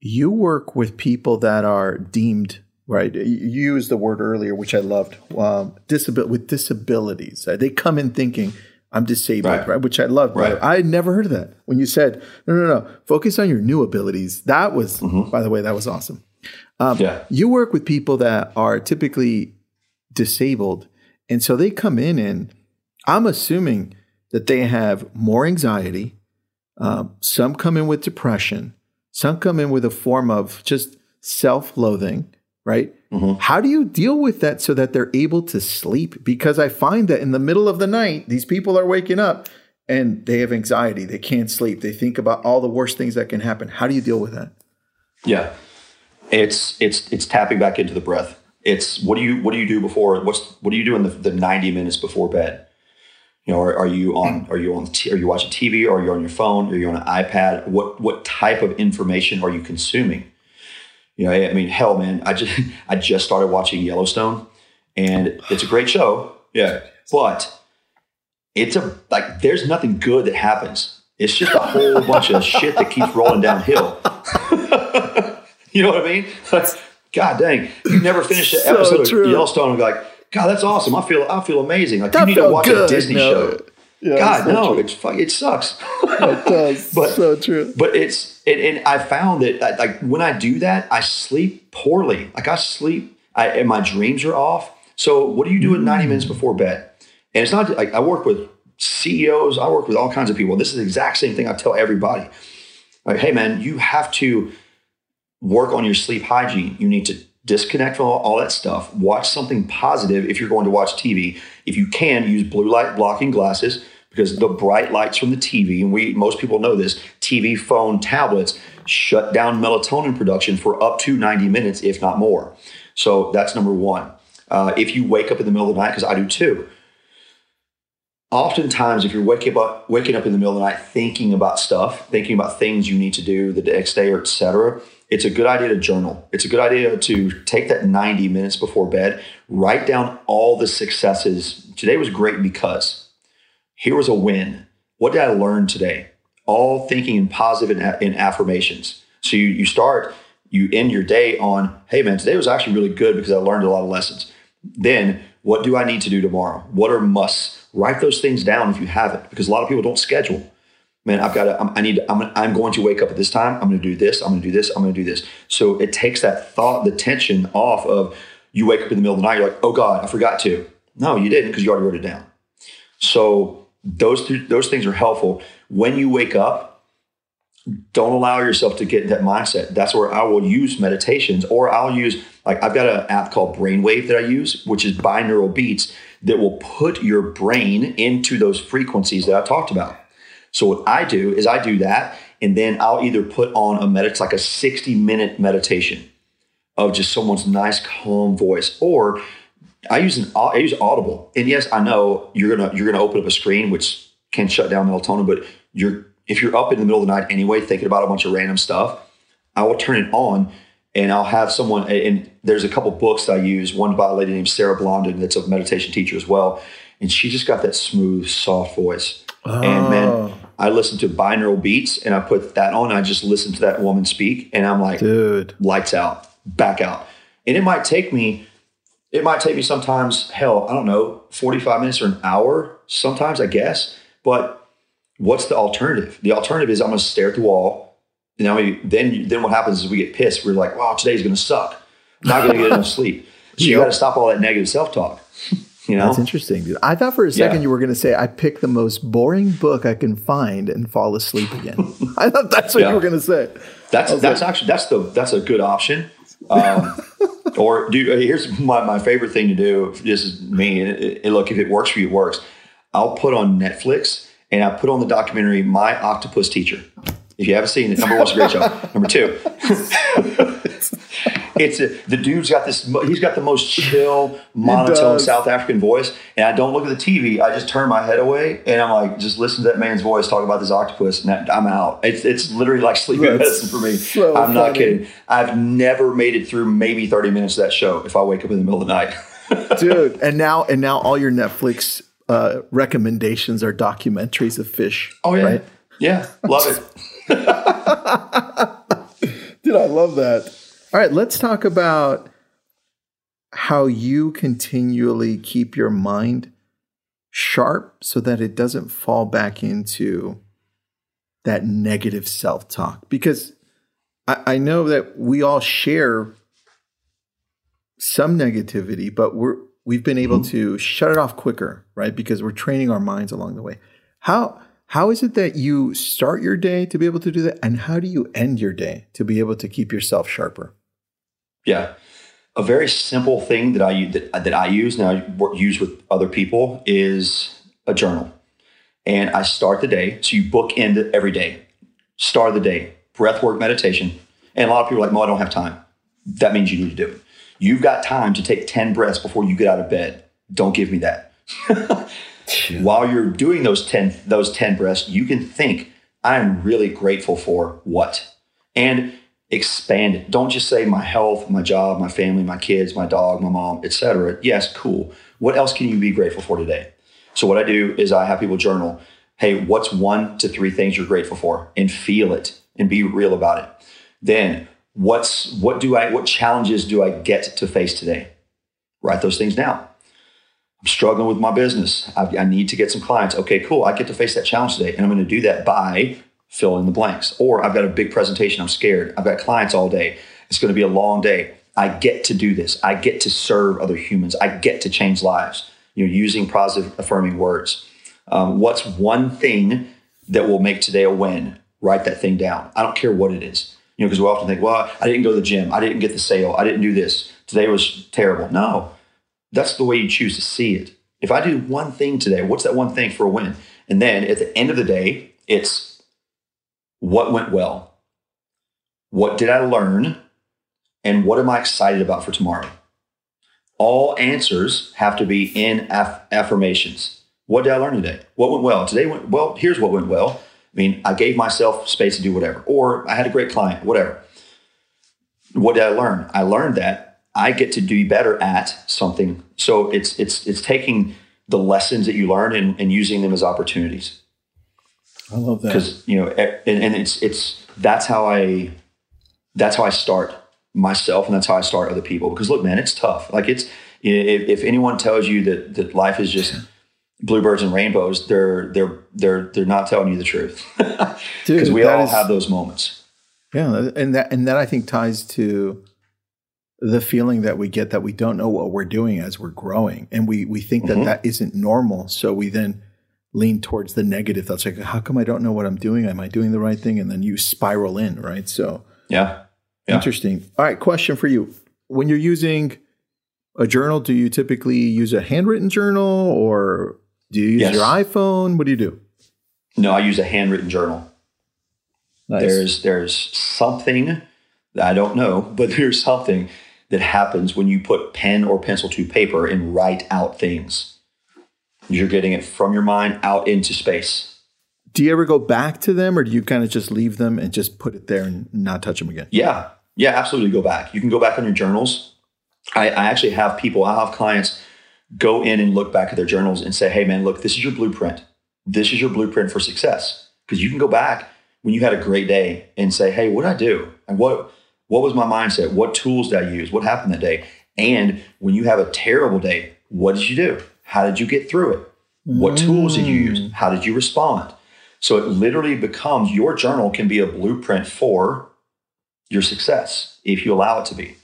you work with people that are deemed right. You used the word earlier, which I loved. Um, disabil- with disabilities, they come in thinking I'm disabled, right? right? Which I loved. Right. I had never heard of that. When you said no, no, no, focus on your new abilities. That was, mm-hmm. by the way, that was awesome. Um, yeah. You work with people that are typically disabled, and so they come in, and I'm assuming that they have more anxiety. Um, some come in with depression some come in with a form of just self loathing, right? Mm-hmm. How do you deal with that so that they're able to sleep? Because I find that in the middle of the night, these people are waking up and they have anxiety. They can't sleep. They think about all the worst things that can happen. How do you deal with that? Yeah. It's it's it's tapping back into the breath. It's what do you what do you do before what's what do you do in the, the 90 minutes before bed? You know, are, are you on? Mm. Are you on? T- are you watching TV? Or are you on your phone? Are you on an iPad? What what type of information are you consuming? You know, I mean, hell, man, I just I just started watching Yellowstone, and it's a great show. Yeah, but it's a like there's nothing good that happens. It's just a whole bunch of shit that keeps rolling downhill. you know what I mean? God dang, you never finished an episode so of Yellowstone and be like, God, that's awesome. I feel I feel amazing. Like that you need to watch good. a Disney no. show. Yeah, God, so no, true. it's it sucks. it does. but so true. But it's and, and I found that like when I do that, I sleep poorly. Like I sleep, I, and my dreams are off. So what do you do at ninety minutes mm. before bed? And it's not like I work with CEOs. I work with all kinds of people. This is the exact same thing I tell everybody. Like, hey man, you have to work on your sleep hygiene. You need to disconnect from all, all, that stuff. Watch something positive if you're going to watch TV. If you can, use blue light blocking glasses because the bright lights from the TV, and we most people know this, TV, phone, tablets shut down melatonin production for up to 90 minutes, if not more. So that's number one. Uh, if you wake up in the middle of the night, because I do too, oftentimes if you're waking up waking up in the middle of the night thinking about stuff, thinking about things you need to do the next day or etc., it's a good idea to journal. It's a good idea to take that 90 minutes before bed, write down all the successes. Today was great because here was a win. What did I learn today? All thinking in positive and in affirmations. So you, you start, you end your day on, hey man, today was actually really good because I learned a lot of lessons. Then what do I need to do tomorrow? What are musts? Write those things down if you haven't, because a lot of people don't schedule man, I've got to, I'm, I need, I'm, I'm going to wake up at this time. I'm going to do this. I'm going to do this. I'm going to do this. So it takes that thought, the tension off of you wake up in the middle of the night. You're like, oh God, I forgot to. No, you didn't because you already wrote it down. So those th- those things are helpful. When you wake up, don't allow yourself to get that mindset. That's where I will use meditations, or I'll use like I've got an app called Brainwave that I use, which is binaural beats that will put your brain into those frequencies that I talked about. So what I do is I do that, and then I'll either put on a medit like a 60 minute meditation of just someone's nice calm voice, or I use an I use Audible. And yes, I know you're gonna you're gonna open up a screen which can shut down melatonin, but you're if you're up in the middle of the night anyway, thinking about a bunch of random stuff, I will turn it on and I'll have someone. And there's a couple books I use. One by a lady named Sarah Blondin, that's a meditation teacher as well, and she just got that smooth, soft voice. Oh. And man, oh. I listen to binaural beats and I put that on. I just listen to that woman speak and I'm like, Dude. lights out, back out. And it might take me, it might take me sometimes, hell, I don't know, 45 minutes or an hour, sometimes, I guess. But what's the alternative? The alternative is I'm going to stare at the wall. You know, then, then what happens is we get pissed. We're like, wow, today's going to suck. I'm not going to get enough sleep. So you Yep. got to stop all that negative self talk. You know? That's interesting, dude. I thought for a second Yeah. you were going to say, I picked the most boring book I can find and fall asleep again. I thought that's what Yeah. you were going to say. That's that's like- actually that's the that's a good option. Um, or dude, here's my, my favorite thing to do. This is me. And it, it- look, if it works for you, it works. I'll put on Netflix and I put on the documentary My Octopus Teacher. If you haven't seen it, number one, it's a great show. Number two, it's a, the dude's got this. He's got the most chill, monotone. South African voice, and I don't look at the TV. I just turn my head away, and I'm like, just listen to that man's voice talk about this octopus, and I'm out. It's it's literally like sleeping That's medicine for me. so I'm not kidding. I've never made it through maybe 30 minutes of that show if I wake up in the middle of the night. dude. And now, and now, all your Netflix uh, recommendations are documentaries of fish. Oh yeah, right? yeah, love it. Dude, I love that. All right, let's talk about how you continually keep your mind sharp so that it doesn't fall back into that negative self talk. Because I, I know that we all share some negativity, but we're we've been able mm-hmm. to shut it off quicker, right? Because we're training our minds along the way. How how is it that you start your day to be able to do that, and how do you end your day to be able to keep yourself sharper? Yeah. A very simple thing that I u- that, that I use now I use with other people is a journal. And I start the day. So you book the- every day. Start of the day, breath work meditation. And a lot of people are like, "No, I don't have time." That means you need to do it. You've got time to take 10 breaths before you get out of bed. Don't give me that. While you're doing those 10 those 10 breaths, you can think, I'm really grateful for what? And expand it. Don't just say my health, my job, my family, my kids, my dog, my mom, etc. Yes, cool. What else can you be grateful for today? So what I do is I have people journal, hey, what's one to three things you're grateful for? And feel it and be real about it. Then what's what do I what challenges do I get to face today? Write those things down. I'm struggling with my business. I, I need to get some clients. Okay, cool. I get to face that challenge today. And I'm going to do that by fill in the blanks. Or I've got a big presentation. I'm scared. I've got clients all day. It's going to be a long day. I get to do this. I get to serve other humans. I get to change lives. You know, using positive, affirming words. Um, what's one thing that will make today a win? Write that thing down. I don't care what it is. You know, because we often think, well, I didn't go to the gym. I didn't get the sale. I didn't do this. Today was terrible. No, that's the way you choose to see it. If I do one thing today, what's that one thing for a win? And then at the end of the day, it's what went well? What did I learn? And what am I excited about for tomorrow? All answers have to be in aff- affirmations. What did I learn today? What went well? Today went well. Here's what went well. I mean, I gave myself space to do whatever, or I had a great client, whatever. What did I learn? I learned that I get to be better at something. So it's it's it's taking the lessons that you learn and, and using them as opportunities I love that. because you know and, and it's it's that's how i that's how i start myself and that's how i start other people because look man it's tough like it's if, if anyone tells you that that life is just bluebirds and rainbows they're they're they're they're not telling you the truth because we all is- have those moments Yeah, and that and that I think ties to the feeling that we get that we don't know what we're doing as we're growing, and we we think that Mhm. that isn't normal. So we then lean towards the negative. That's like, how come I don't know what I'm doing? Am I doing the right thing? And then you spiral in, right? So yeah Yeah. interesting. All right, question for you: When you're using a journal, do you typically use a handwritten journal, or do you use Yes. your iPhone? What do you do? no i use a handwritten journal Nice. There's there's something that I don't know, but there's something that happens when you put pen or pencil to paper and write out things. You're getting it from your mind out into space. do you ever go back to them, or do you kind of just leave them and just put it there and not touch them again? Yeah, yeah, absolutely. Go back. You can go back on your journals. I, I actually have people, I have clients go in and look back at their journals and say, "Hey, man, look, this is your blueprint. This is your blueprint for success." because you can go back when you had a great day and say, "Hey, what did I do? And what what was my mindset? What tools did I use? What happened that day?" And when you have a terrible day, what did you do? How did you get through it? What tools did you use? Mm. How did you respond? So it literally becomes your journal can be a blueprint for your success if you allow it to be.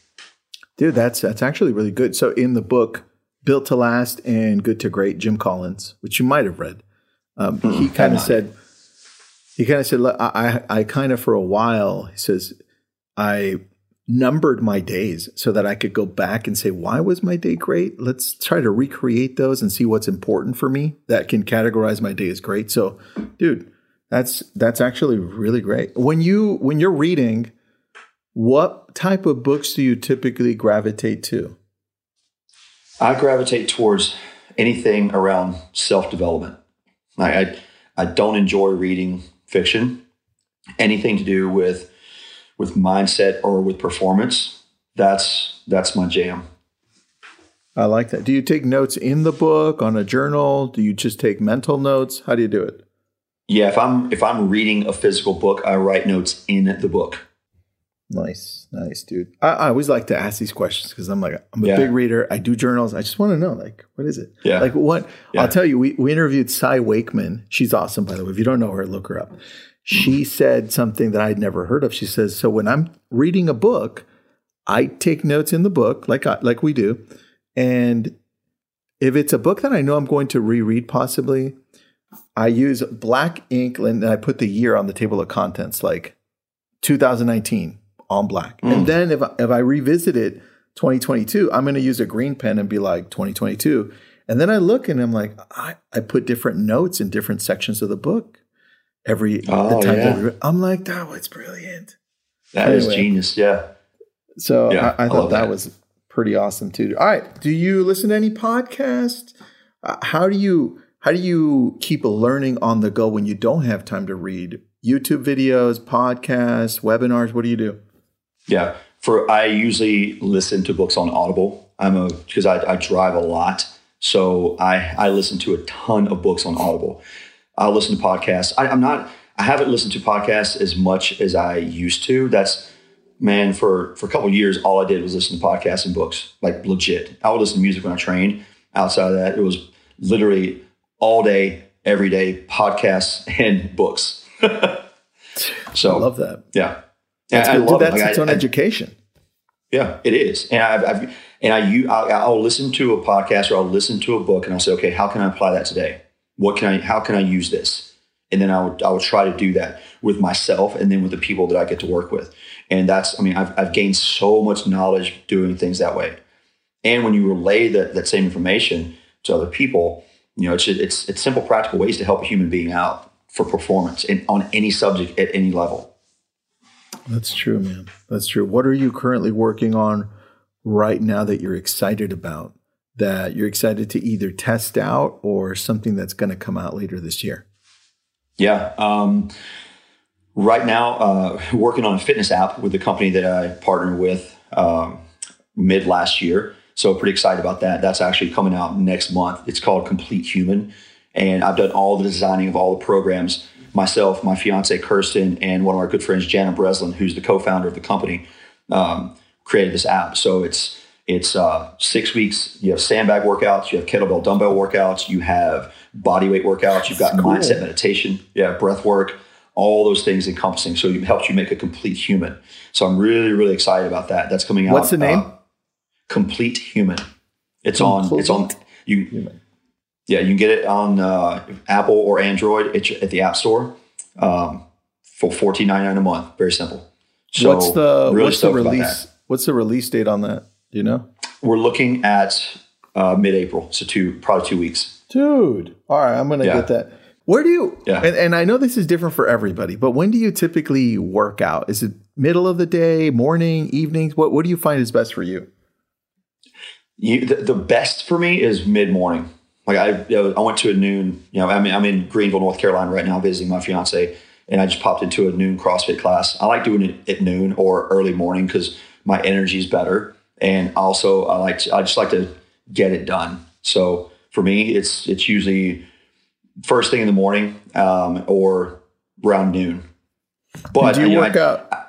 Dude, that's that's actually really good. So in the book Built to Last and Good to Great, Jim Collins, which you might have read, um, Hmm, he kind of said, he kind of said, I, I, I kind of for a while, he says, I numbered my days so that I could go back and say, why was my day great? Let's try to recreate those and see what's important for me that can categorize my day as great. So, dude, that's that's actually really great. When you when you're reading, what type of books do you typically gravitate to? I gravitate towards anything around self development. I, I I don't enjoy reading fiction. Anything to do with with mindset or with performance, that's that's my jam. I like that. Do you take notes in the book on a journal? Do you just take mental notes? How do you do it? Yeah, if I'm if I'm reading a physical book, I write notes in the book. Nice, nice, dude. I, I always like to ask these questions because I'm like, I'm a Yeah. big reader. I do journals. I just want to know, like, what is it? Yeah. Like, what? Yeah. I'll tell you, we, we interviewed Cy Wakeman. She's awesome, by the way. If you don't know her, look her up. She said something that I'd never heard of. She says, So when I'm reading a book, I take notes in the book, like, I, like we do. And if it's a book that I know I'm going to reread possibly, I use black ink and I put the year on the table of contents, like 2019 on black. And hmm. then if I, if I revisit it 2022, I'm going to use a green pen and be like 2022. And then I look and I'm like, I, I put different notes in different sections of the book every Oh, the time yeah. I I'm like, that was brilliant. That is Anyway. genius. Yeah. So Yeah, I, I I thought love that. that. was pretty awesome too. All right, do you listen to any podcasts? Uh, how do you how do you keep learning on the go when you don't have time to read? YouTube videos, podcasts, webinars. What do you do? Yeah. For I usually listen to books on Audible. I'm a because I, I drive a lot. So I I listen to a ton of books on Audible. I'll listen to podcasts. I, I'm not I haven't listened to podcasts as much as I used to. That's man, for for a couple of years, all I did was listen to podcasts and books, like legit. I would listen to music when I trained. Outside of that, it was literally all day, every day, podcasts and books. so I love that. yeah. That's, I. Dude, love it. Like, its I- own I- education. yeah, it is. And I've, I've and I you I'll, I'll listen to a podcast or I'll listen to a book and I'll say, okay, how can I apply that today? What can I? How can I use this? And then I would I would try to do that with myself and then with the people that I get to work with. And that's I mean I've I've gained so much knowledge doing things that way. And when you relay that that same information to other people, you know it's it's it's simple practical ways to help a human being out for performance and on any subject at any level. That's true, man. That's true. What are you currently working on right now that you're excited about? That you're excited to either test out or something that's going to come out later this year? Yeah. Um, right now, uh, working on a fitness app with the company that I partnered with um, mid last year. So pretty excited about that. That's actually coming out next month. It's called Complete Human, and I've done all the designing of all the programs myself, my fiance Kirsten, and one of our good friends Jana Breslin, who's the co-founder of the company, um, created this app. So it's it's uh, six weeks. You have sandbag workouts, you have kettlebell dumbbell workouts, you have body weight workouts, you've got cool. mindset meditation, yeah, breath work, all those things encompassing. So it helps you make a complete human. So I'm really, really excited about that. That's coming out. What's the name? uh, complete Human. It's on. It's on. You. Human. Yeah, you can get it on uh, Apple or Android at, at the App Store um, for fourteen ninety nine a month. Very simple. So what's the really what's the release? What's the release date on that? Do you know? We're looking at uh, mid April, so two probably two weeks. Dude. All right, I'm gonna Yeah. get that. Where do you Yeah. and, and I know this is different for everybody, but when do you typically work out? Is it middle of the day, morning, evenings? What what do you find is best for you? You, the, the best for me is mid morning. Like I, you know, I went to a noon. You know, I mean, I'm in Greenville, North Carolina right now, visiting my fiance, and I just popped into a noon CrossFit class. I like doing it at noon or early morning because my energy is better, and also I like to, I just like to get it done. So for me, it's it's usually first thing in the morning, um, or around noon. But Do you, you know, work I, out?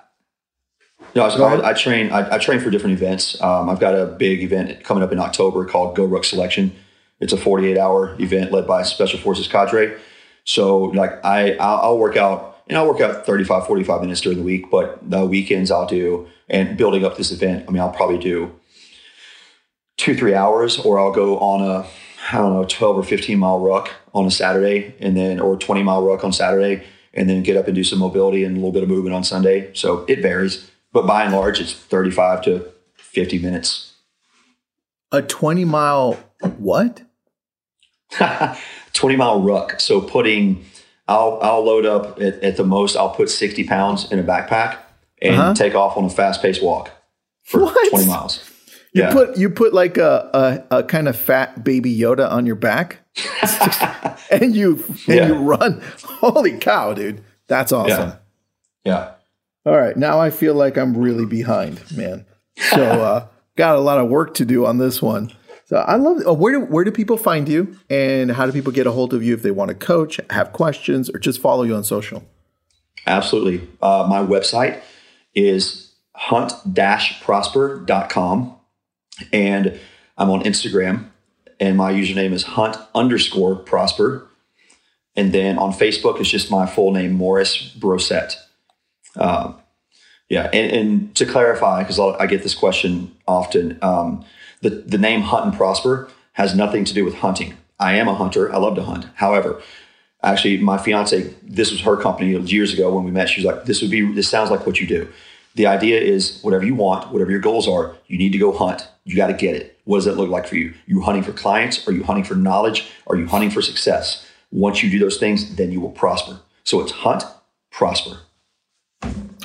No, I. I, I train. I, I train for different events. Um, I've got a big event coming up in October called GORUCK Selection. It's a 48 hour event led by Special Forces cadre. So, like, I I'll, I'll work out and I'll work out 35, 45 minutes during the week, but the weekends I'll do and building up this event. I mean, I'll probably do two, three hours, or I'll go on a I don't know 12 or 15 mile ruck on a Saturday, and then or 20 mile ruck on Saturday, and then get up and do some mobility and a little bit of movement on Sunday. So it varies but by and large, it's 35 to 50 minutes. A 20 mile what? 20 mile ruck. So putting, I'll, I'll load up at, at the most, I'll put 60 pounds in a backpack and Uh-huh. take off on a fast paced walk for What? 20 miles. You Yeah. put you put like a, a, a kind of fat baby Yoda on your back, and you and Yeah. you run. Holy cow, dude! That's awesome. Yeah. All right, now I feel like I'm really behind, man. So uh, got a lot of work to do on this one. So I love. Oh, where do where do people find you, and how do people get a hold of you if they want to coach, have questions, or just follow you on social? Absolutely. Uh, my website is hunt-prosper.com and I'm on Instagram and my username is hunt underscore prosper. And then on Facebook, it's just my full name, Morris Brosette. Um, yeah. And, and to clarify, because I get this question often, um, the, the name Hunt and Prosper has nothing to do with hunting. I am a hunter. I love to hunt. However, actually my fiance this was her company years ago when we met she was like this would be this sounds like what you do the idea is whatever you want whatever your goals are you need to go hunt you got to get it what does that look like for you you hunting for clients are you hunting for knowledge are you hunting for success once you do those things then you will prosper so it's hunt prosper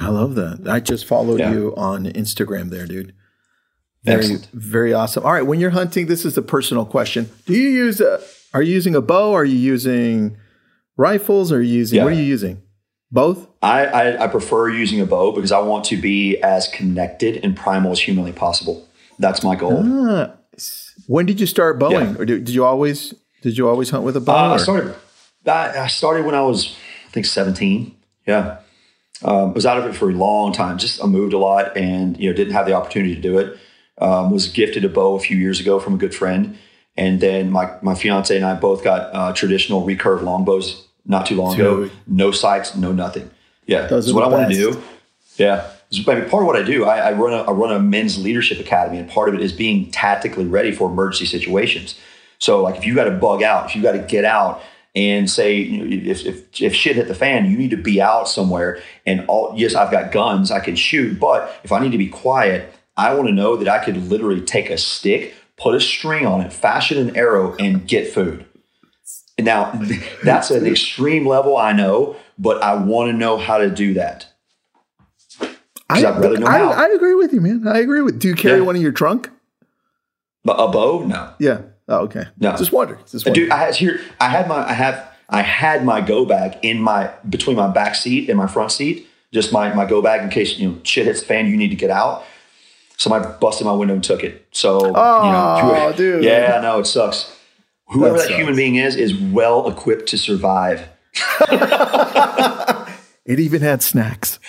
I love that. I just followed Yeah. you on Instagram there, dude. Very, Excellent. very awesome. All right, when you're hunting, this is a personal question. Do you use a? Are you using a bow? Are you using rifles? Are you using? What are you using? Both. I, I i prefer using a bow because i want to be as connected and primal as humanly possible that's my goal Ah, when did you start bowing, Yeah. or did, did you always did you always hunt with a bow? Uh, I started. I, I started when I was, I think, seventeen. Yeah, um, was out of it for a long time. Just I moved a lot, and you know, didn't have the opportunity to do it. Um, was gifted a bow a few years ago from a good friend, and then my my fiance and I both got uh, traditional recurve longbows not too long ago. No sights, no nothing. Yeah, Those that's what I want to do. Yeah. I mean, part of what I do, I, I run a I run a men's leadership academy, and part of it is being tactically ready for emergency situations. So, like, if you got to bug out, if you got to get out and say, you know, if, if if shit hit the fan, you need to be out somewhere. And all yes, I've got guns, I can shoot, but if I need to be quiet, I want to know that I could literally take a stick, put a string on it, fashion an arrow, and get food. Now, that's an extreme level, I know, but I want to know how to do that. I, 'Cause I'd rather know I, how. I agree with you, man. I agree with. Do you carry Yeah. one in your trunk? But a bow, no. Yeah. Oh, okay. No. Just wonder. Just wonder. Dude, I had here. I had my. I have. I had my go bag in my between my back seat and my front seat. Just my my go bag in case you know shit hits the fan. You need to get out. Somebody busted my window and took it. So you Oh, know, dude. Yeah, I know it sucks. Whoever That that, human being is is well equipped to survive. It even had snacks.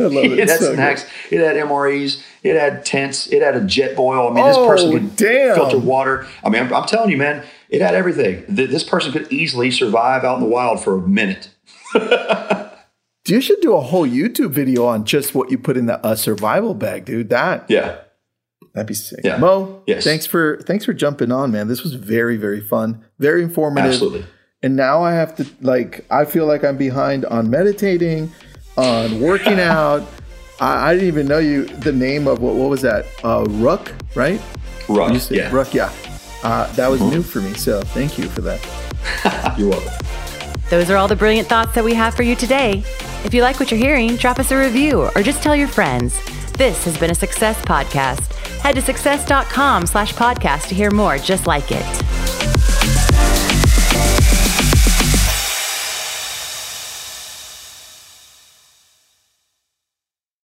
I love it. It had So good. snacks. It had MREs. It had tents. It had a Jetboil. I mean, this Oh, person could damn. filter water. I mean, I'm, I'm telling you, man, it had everything. Th- This person could easily survive out in the wild for a minute. You should do a whole YouTube video on just what you put in the a survival bag, dude. That Yeah. that'd be sick. Yeah. Mo, Yes. thanks for thanks for jumping on, man. This was very very fun, very informative. Absolutely. And now I have to like I feel like I'm behind on meditating, on working out. I, I didn't even know you the name of what what was that? Uh, Ruck, right? Ruck. You said yeah. Ruck, yeah. Uh, that was new for me, so thank you for that. You're welcome. Those are all the brilliant thoughts that we have for you today. If you like what you're hearing, drop us a review or just tell your friends. This has been a Success Podcast. Head to success.com slash podcast to hear more just like it.